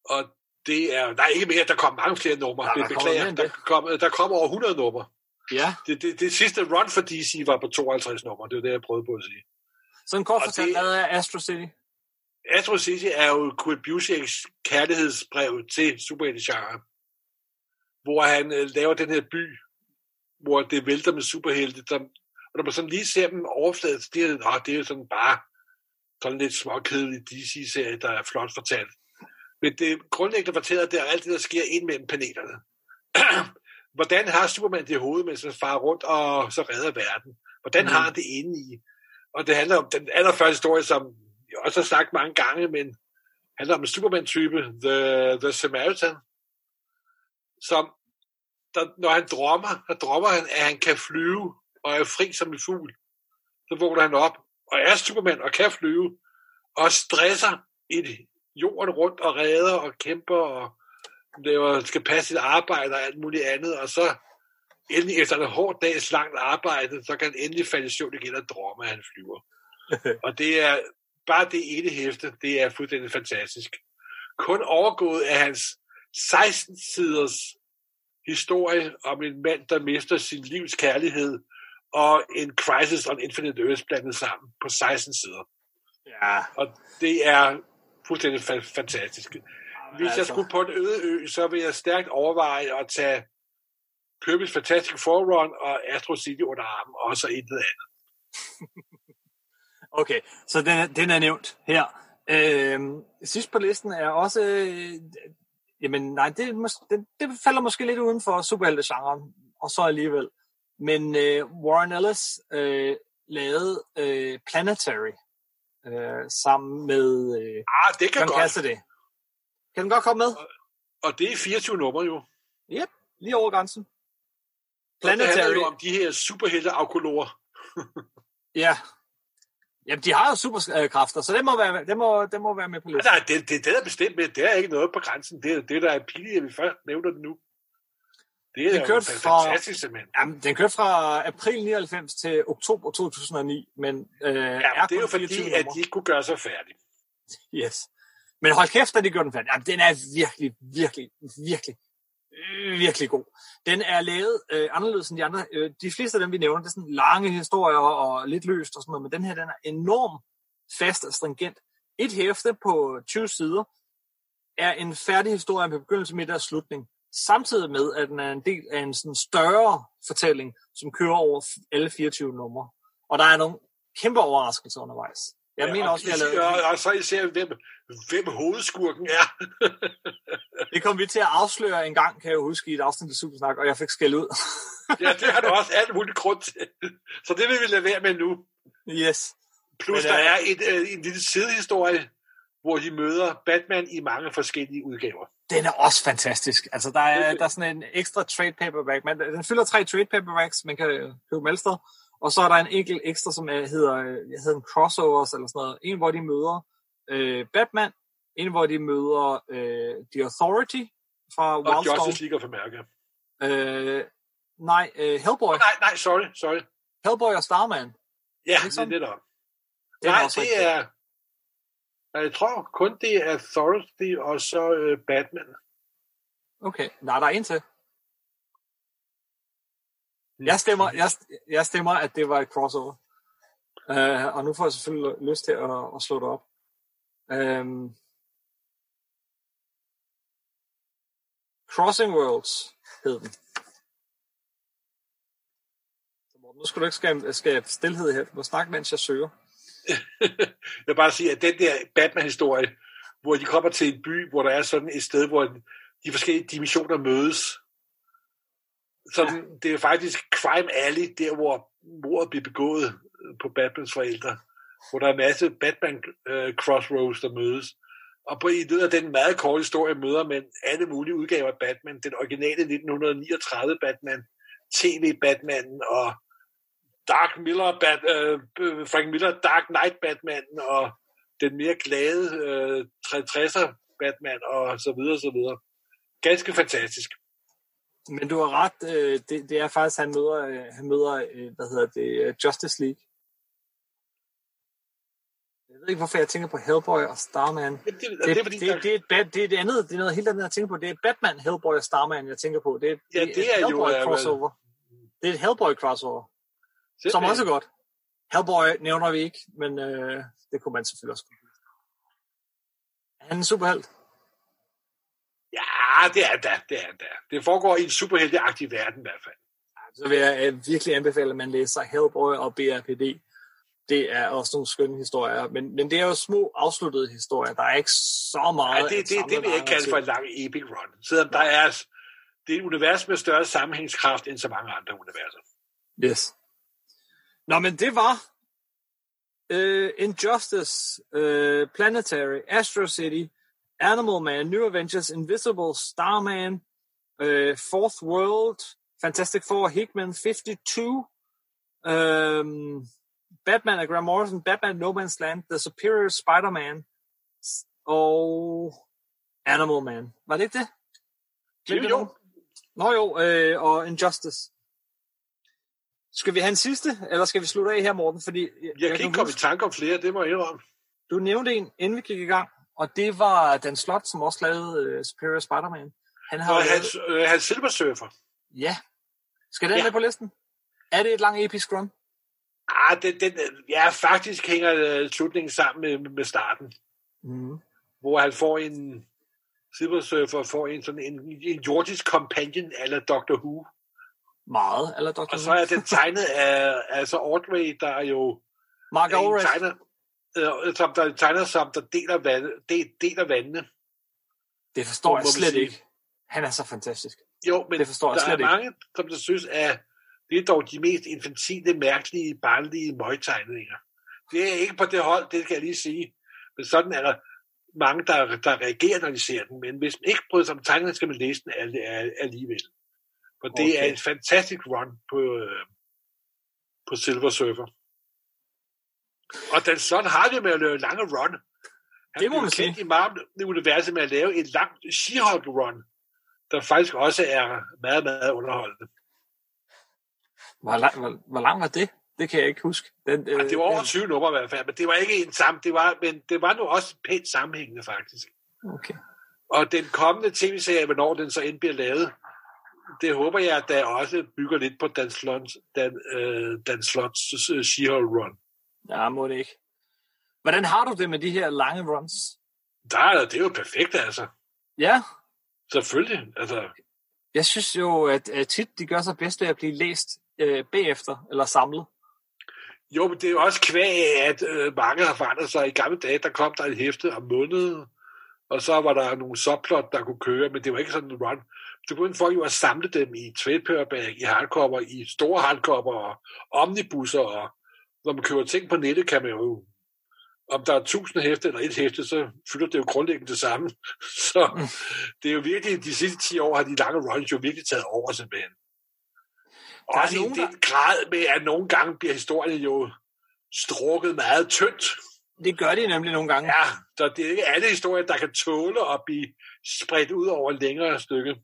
Og det er, der er ikke mere, der kom mange flere numre. Ja, det der beklager, end der det. kom, der kom over 100 numre. Ja. Det, det, det, sidste run for DC var på 52 numre, det var det, jeg prøvede på at sige. Så en kort fortalt, hvad er Astro City? Astro City er jo Kurt Busieks kærlighedsbrev til superhelte hvor han øh, laver den her by, hvor det vælter med superhelte, som, og når man sådan lige ser dem overfladet, så det er, det er jo sådan bare sådan lidt småkedelig DC-serie, der er flot fortalt. Men det grundlæggende fortæller, det er alt det, der sker ind mellem panelerne. Hvordan har Superman det i hovedet, mens han farer rundt og så redder verden? Hvordan Mhm. har han det inde i? Og det handler om den allerførste historie, som jeg også har sagt mange gange, men handler om en Superman-type, The, The Samaritan, som, der, når han drømmer, så drømmer han, at han kan flyve og er fri som en fugl. Så vågner han op og er Superman og kan flyve og stresser i jorden rundt og redder og kæmper og laver, skal passe sit arbejde og alt muligt andet, og så endelig efter en hård dags langt arbejde, så kan han endelig falde i søvn igen og drømme, at han flyver. og det er bare det ene hæfte, det er fuldstændig fantastisk. Kun overgået af hans 16-siders historie om en mand, der mister sin livs kærlighed, og en Crisis on Infinite Earth blandet sammen på 16 sider. Ja, Og det er fuldstændig fa- fantastisk. Hvis jeg altså. skulle på en øde ø, så vil jeg stærkt overveje at tage Kirby's Fantastic Forerun og Astro City under armen, og så intet andet. Okay, så den er, den er nævnt her. Øhm, sidst på listen er også... Øh, jamen nej, det, mås- det, det falder måske lidt uden for superhelte-genren, og så alligevel. Men øh, Warren Ellis øh, lavede øh, Planetary øh, sammen med øh, Ah, det kan John godt. Cassidy. Kan den godt komme med? Og det er 24 numre jo. Yep, lige over grænsen. Og det handler Planetary, jo om de her superhelte alkohologer. ja. Jamen, de har jo superkræfter, så det må være, det må, det må være med på listen. Nej, det, det, det der er bestemt med, det er ikke noget på grænsen. Det det, der er pinligt, at vi først nævner det nu. Det er jo kørte fra- fantastisk simpelthen. Jamen, den kørte fra april 99 til oktober 2009, men øh, Ja, er det er jo fordi, 24 at de ikke kunne gøre sig færdige. Yes. Men hold kæft, at de gjorde den færdig. Jamen, den er virkelig, virkelig, virkelig, virkelig god. Den er lavet øh, anderledes end de andre. Øh, de fleste af dem, vi nævner, det er sådan lange historier og lidt løst og sådan noget, men den her, den er enormt fast og stringent. Et hæfte på 20 sider er en færdig historie med begyndelse, midt og slutning. Samtidig med, at den er en del af en sådan større fortælling, som kører over alle 24 numre. Og der er nogle kæmpe overraskelser undervejs. Jeg mener og, også, vi har lavet... og, og så især, hvem, hvem hovedskurken er. Det kom vi til at afsløre en gang, kan jeg huske, i et afsnit af Supersnak, og jeg fik skæld ud. Ja, det har du også alt muligt grund til. Så det vil vi lade være med nu. yes. Plus, Men, der øh, er et, øh, en lille sidehistorie, hvor de møder Batman i mange forskellige udgaver. Den er også fantastisk. Altså, der er, der er sådan en ekstra trade paperback. Man, den fylder tre trade paperbacks, man kan købe dem. Og så er der en enkelt ekstra, som er, hedder, øh, jeg hedder en crossovers eller sådan noget. En, hvor de møder øh, Batman. En, hvor de møder øh, The Authority fra Og Wildstorm. Justice League of America. Øh, nej, øh, Hellboy. Nej, nej, sorry, sorry. Hellboy og Starman. Ja, det er det der. Den Nej, det er... Nej, Jeg tror kun, det er Authority og så øh, Batman. Okay, nej, der er en til. Jeg stemmer, jeg, jeg stemmer, at det var et crossover. Uh, og nu får jeg selvfølgelig lyst til at, at slå det op. Um, Crossing Worlds hed den. Nu skal du ikke skabe, skabe stillhed her. Du må snakke, mens jeg søger. jeg vil bare sige, at den der Batman-historie, hvor de kommer til en by, hvor der er sådan et sted, hvor de forskellige dimensioner mødes. Sådan, ja. Det er faktisk Crime Alley, der hvor mordet bliver begået på Batmans forældre. Hvor der er en masse Batman-crossroads, øh, der mødes. Og på i løbet af den meget korte historie møder man alle mulige udgaver af Batman. Den originale 1939 Batman, TV-Batmanen og Dark Miller, Bat, øh, øh, Frank Miller Dark Knight Batman og den mere glade øh, 60'er Batman og så videre, så videre. Ganske fantastisk. Men du har ret, øh, det, det er faktisk, han møder, han møder hvad hedder det, Justice League. Jeg ved ikke, hvorfor jeg tænker på Hellboy og Starman. Det, det, det, det, er, fordi, det, det, er, et bad, det er et andet, det er noget helt andet, jeg tænker på. Det er Batman, Hellboy og Starman, jeg tænker på. Det er, ja, det, det er, er Hellboy jo, crossover. Det er et Hellboy crossover. Simpelthen. Som også er godt. Hellboy nævner vi ikke, men øh, det kunne man selvfølgelig også kunne. Er han en superhelt? Ja, det er da, det er da. Det foregår i en superhelteagtig verden i hvert fald. Så vil jeg øh, virkelig anbefale, at man læser Hellboy og BRPD det er også nogle skønne historier, men, men det er jo små afsluttede historier. Der er ikke så meget... Ja, det, det, det vil jeg ikke kalde for en lang epic run. Selvom der er, det er et univers med større sammenhængskraft end så mange andre universer. Yes. Nå, men det var uh, Injustice, uh, Planetary, Astro City, Animal Man, New Avengers, Invisible, Starman, uh, Fourth World, Fantastic Four, Hickman, 52, um, Batman af Graham Morrison, Batman No Man's Land, The Superior Spider-Man og Animal Man. Var det ikke det? Jo, jo. Nå jo, øh, og Injustice. Skal vi have en sidste, eller skal vi slutte af her, Morten? Fordi jeg, jeg, jeg kan ikke komme i tanke om flere, det må jeg indrømme. Du nævnte en, inden vi gik i gang, og det var Dan Slot, som også lavede uh, Superior Spider-Man. Han har og lavet... hans, øh, hans Silver Surfer. Ja. Skal den ja. med på listen? Er det et langt episk run? Ah, den, den, ja, faktisk hænger uh, slutningen sammen med, med starten. Mm. Hvor han får en Silver Surfer får en sådan en, en jordisk companion eller Doctor Who. Meget, eller Doctor Og så er den tegnet af altså Ordway, der er jo Mark er en tegner, øh, som der tegner som der deler, vand, del, deler vandene. Det forstår jeg slet ikke. Han er så fantastisk. Jo, men det forstår jeg der slet er mange, ikke. som der synes, at det er dog de mest infantile, mærkelige, barnlige møgtegninger. Det er ikke på det hold, det kan jeg lige sige. Men sådan er der mange, der, der reagerer, når de ser den. Men hvis man ikke bryder sig om tegningerne, skal man læse den alligevel. For det okay. er et fantastisk run på, øh, på Silver Surfer. Og den sådan har det med at lave lange run. Han det må man sige. i Marvel-universet med at lave et langt She-Hulk run, der faktisk også er meget, meget underholdende. Hvor lang, hvor, hvor lang var det? Det kan jeg ikke huske. Den, øh, det var over 20 numre i hvert fald, men det var ikke en sammen. Det var, men det var nu også pænt sammenhængende, faktisk. Okay. Og den kommende tv-serie, hvornår den så end bliver lavet, det håber jeg, at der også bygger lidt på Dan Slots, Dan, øh, Dan Slots uh, She-Hulk run. Ja, må det ikke. Hvordan har du det med de her lange runs? Der er det er jo perfekt, altså. Ja. Selvfølgelig, altså. Jeg synes jo, at, at tit de gør sig bedst ved at blive læst øh, bagefter, eller samlet. Jo, men det er jo også kvæg at øh, mange har forandret sig. I gamle dage, der kom der et hæfte om måneden, og så var der nogle subplot, der kunne køre, men det var ikke sådan en run. Så kunne folk jo at samle dem i tvætpørbag, i hardcover, i store hardcover og omnibusser, og når man køber ting på nettet, kan man jo om der er tusind hæfte eller et hæfte, så fylder det jo grundlæggende det samme. Så mm. det er jo virkelig, de sidste 10 år har de lange runs jo virkelig taget over simpelthen. Der Også nogen, i den grad med, at nogle gange bliver historien jo strukket meget tyndt. Det gør de nemlig nogle gange. Ja, så det er ikke alle historier, der kan tåle at blive spredt ud over et længere stykke.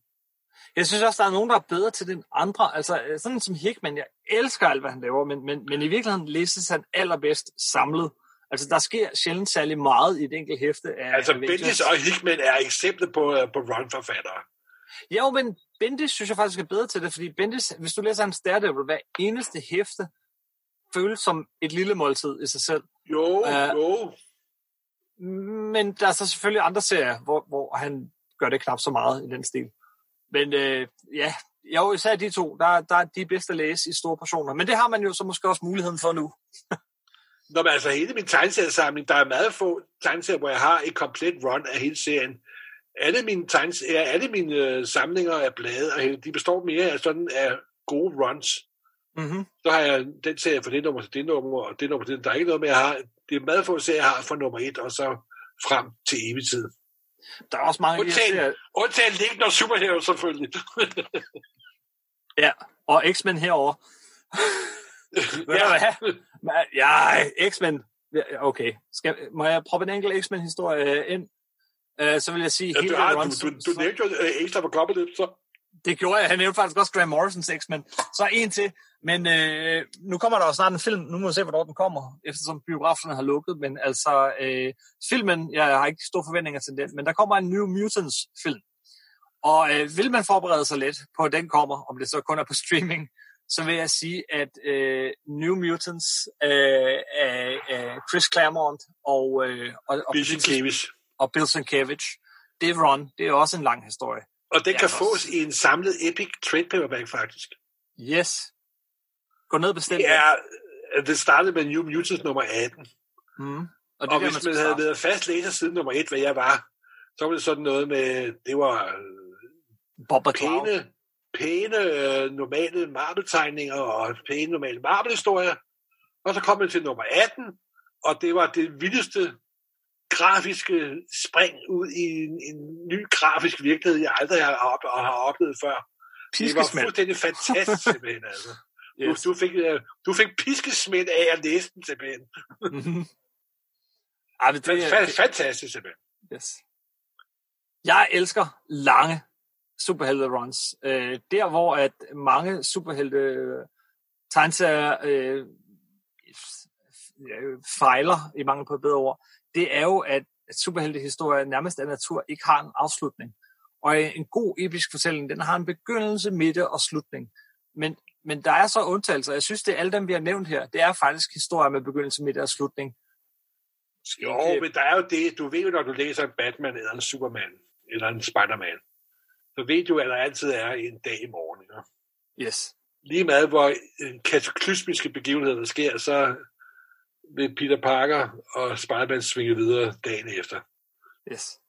Jeg synes også, der er nogen, der er bedre til den andre. Altså, sådan som Hickman, jeg elsker alt, hvad han laver, men, men, men i virkeligheden læses han allerbedst samlet. Altså, der sker sjældent særlig meget i et enkelt hæfte. Af altså, Bendis og Hickman er eksempler på, uh, på run-forfattere. Ja, men Bendis synes jeg faktisk er bedre til det, fordi Bendis, hvis du læser hans Daredevil, hver eneste hæfte føles som et lille måltid i sig selv. Jo, uh, jo. Men der er så selvfølgelig andre serier, hvor, hvor han gør det knap så meget i den stil. Men øh, ja, Jo, især de to, der, der er de bedst at læse i store portioner. Men det har man jo så måske også muligheden for nu. Nå, men altså hele min tegneseriesamling, der er meget få tegneserier, hvor jeg har et komplet run af hele serien. Alle mine, tegneserier, alle mine øh, samlinger af blade, og de består mere af sådan af gode runs. Mm-hmm. Så har jeg den serie fra det nummer til det nummer, og det nummer til det. Der er ikke noget med, jeg har. Det er meget få serier, jeg har fra nummer et, og så frem til evig tid. Der er også mange Undtagen, serier. undtagen Legend og Superhero selvfølgelig. Ja, og X-Men herovre. Ved du hvad? Ja, X-Men. Ja, Okay. Skal, må jeg proppe en enkelt X-Men-historie ind? Uh, så vil jeg sige, Ja, du, har, den du, du, du nævnte jo øh, Cobblet, så Det gjorde jeg. Han nævnte faktisk også Graham Morrisons X-Men. Så en til. Men øh, nu kommer der jo snart en film. Nu må vi se, hvornår den kommer, eftersom biograferne har lukket. Men altså, øh, filmen, jeg har ikke store forventninger til den, men der kommer en New Mutants-film. Og øh, vil man forberede sig lidt på, at den kommer, om det så kun er på streaming, så vil jeg sige, at øh, New Mutants øh, af, af Chris Claremont og, øh, og, og, Bill Sienkiewicz. Og Bill Sienkiewicz, det run, det er også en lang historie. Og den Ja, kan også. fås i en samlet epic trade paperback, faktisk. Yes. Gå ned og bestil Det, er, øh, det startede med New Mutants nummer 18. Mm. Og, det og er der, hvis skal man havde været fast læser siden nummer 1, hvad jeg var, så var det sådan noget med, det var øh, Bob pæne, pæne øh, normale marmeltegninger og pæne normale marmelhistorier. Og så kom man til nummer 18, og det var det vildeste grafiske spring ud i en, en ny grafisk virkelighed, jeg aldrig har, op, har oplevet før. Det var Piskesmæld. fuldstændig fantastisk, simpelthen. Altså. Yes. Du, du, fik, øh, du fik piskesmænd af at læse den, simpelthen. Mhm. Ej, det, Det er fantastisk, simpelthen. yes. Jeg elsker lange superhelte-runs. Øh, der, hvor at mange superhelte tegneserier øh, f- f- fejler, i mange på et bedre ord, det er jo, at superheltehistorier nærmest af natur ikke har en afslutning. Og en god episk fortælling, den har en begyndelse, midte og slutning. Men, men der er så undtagelser. Jeg synes, det er alle dem, vi har nævnt her. Det er faktisk historier med begyndelse, midte og slutning. Jo, men der er jo det, du ved jo, når du læser en Batman eller en Superman eller en Spider-Man, så ved du, at der altid er en dag i morgen. Ikke? Yes. Lige meget, hvor øh, kataklysmiske begivenheder der sker, så vil Peter Parker og Spider-Man svinge videre dagen efter. Yes.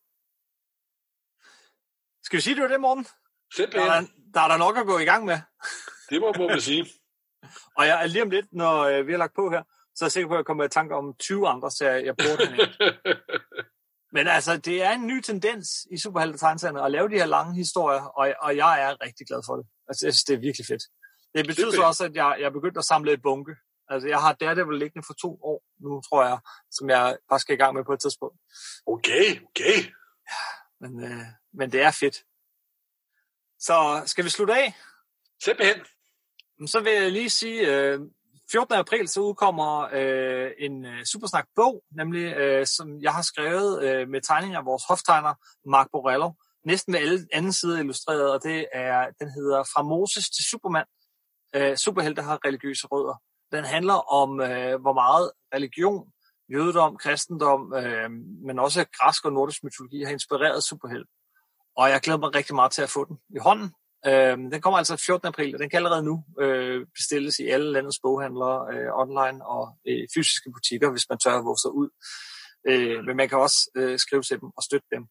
Skal vi sige, det var det, Morten? Der Simpelthen, er, der er der nok at gå i gang med. det må, må man sige. Og jeg er lige om lidt, når øh, vi har lagt på her, så er jeg sikker på, at jeg kommer i tanke om 20 andre serier, jeg have nævnt. Men altså, det er en ny tendens i superhelte at lave de her lange historier, og, og jeg er rigtig glad for det. Altså, jeg synes, det er virkelig fedt. Det betyder så også, at jeg, jeg er begyndt at samle et bunke. Altså, jeg har Daredevil liggende for to år nu, tror jeg, som jeg bare skal i gang med på et tidspunkt. Okay, okay. Men, øh, men det er fedt. Så skal vi slutte af? Simpelthen. Så vil jeg lige sige, øh, 14. april så udkommer øh, en øh, Supersnak-bog, nemlig øh, som jeg har skrevet øh, med tegninger af vores hoftegner, Mark Borello. Næsten med alle anden side illustreret, og det er, den hedder Fra Moses til Superman. Øh, superhelte har religiøse rødder. Den handler om, øh, hvor meget religion, jødedom, kristendom, øh, men også græsk og nordisk mytologi har inspireret superhelte. Og jeg glæder mig rigtig meget til at få den i hånden. Øh, den kommer altså 14. april, og den kan allerede nu øh, bestilles i alle landets boghandlere øh, online og øh, fysiske butikker, hvis man tør at våge sig ud. Øh, men man kan også øh, skrive til dem og støtte dem.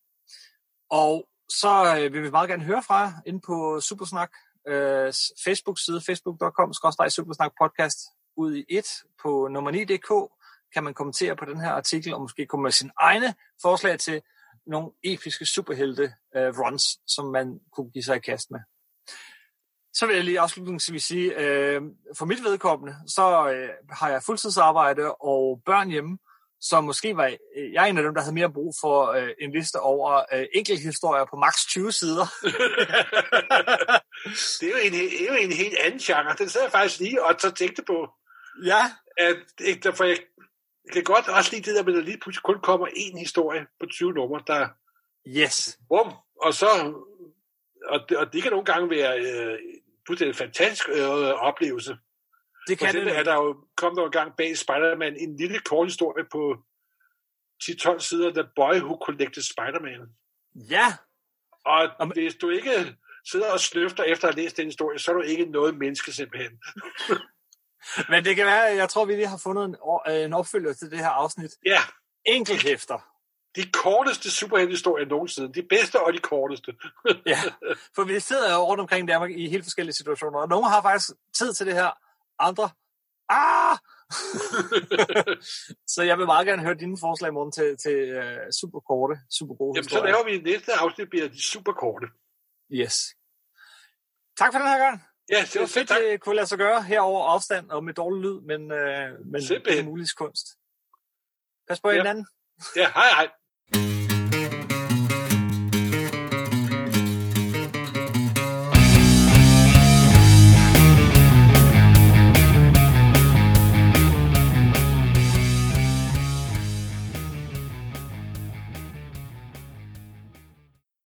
Og så øh, vil vi meget gerne høre fra jer inde på Supersnak øh, Facebook-side, facebook.com, Supersnak podcast ud i et på nummer 9.dk kan man kommentere på den her artikel, og måske komme med sine egne forslag til nogle episke superhelte øh, runs, som man kunne give sig i kast med. Så vil jeg lige afslutningsvis sige, øh, for mit vedkommende, så øh, har jeg fuldtidsarbejde og børn hjemme, så måske var jeg, øh, jeg en af dem, der havde mere brug for øh, en liste over øh, enkelthistorier på maks 20 sider. det, er jo en, det er jo en helt anden genre. Den sad jeg faktisk lige og så tænkte på, ja, at ikke, for jeg, jeg kan godt også lide det der med, at der lige pludselig kun kommer én historie på 20 numre, der yes. bum, og så, og det, og det kan nogle gange være øh, fuldstændig en fantastisk øh, oplevelse. Det kan eksempel er det. der jo kom der jo en gang bag Spider-Man en lille kort historie på 10-12 sider, The Boy Who Collected Spider-Man. Ja, Og Jamen- hvis du ikke sidder og snøfter efter at have læst den historie, så er du ikke noget menneske simpelthen. Men det kan være, jeg tror, vi lige har fundet en, en opfølger til det her afsnit. Ja. Enkelthæfter. De korteste superheltehistorier nogensinde. De bedste og de korteste. ja, for vi sidder jo rundt omkring Danmark i helt forskellige situationer, og nogle har faktisk tid til det her, andre, ah! så jeg vil meget gerne høre dine forslag, morgen til, til uh, super korte, super gode Jamen, historier. så laver vi næste afsnit, bliver de super korte. Yes. Tak for den her gang. Ja, det var fedt, tak. det kunne lade sig gøre her over afstand og med dårlig lyd, men, øh, men det er mulig kunst. Pas på ja. hinanden. Ja, hej hej.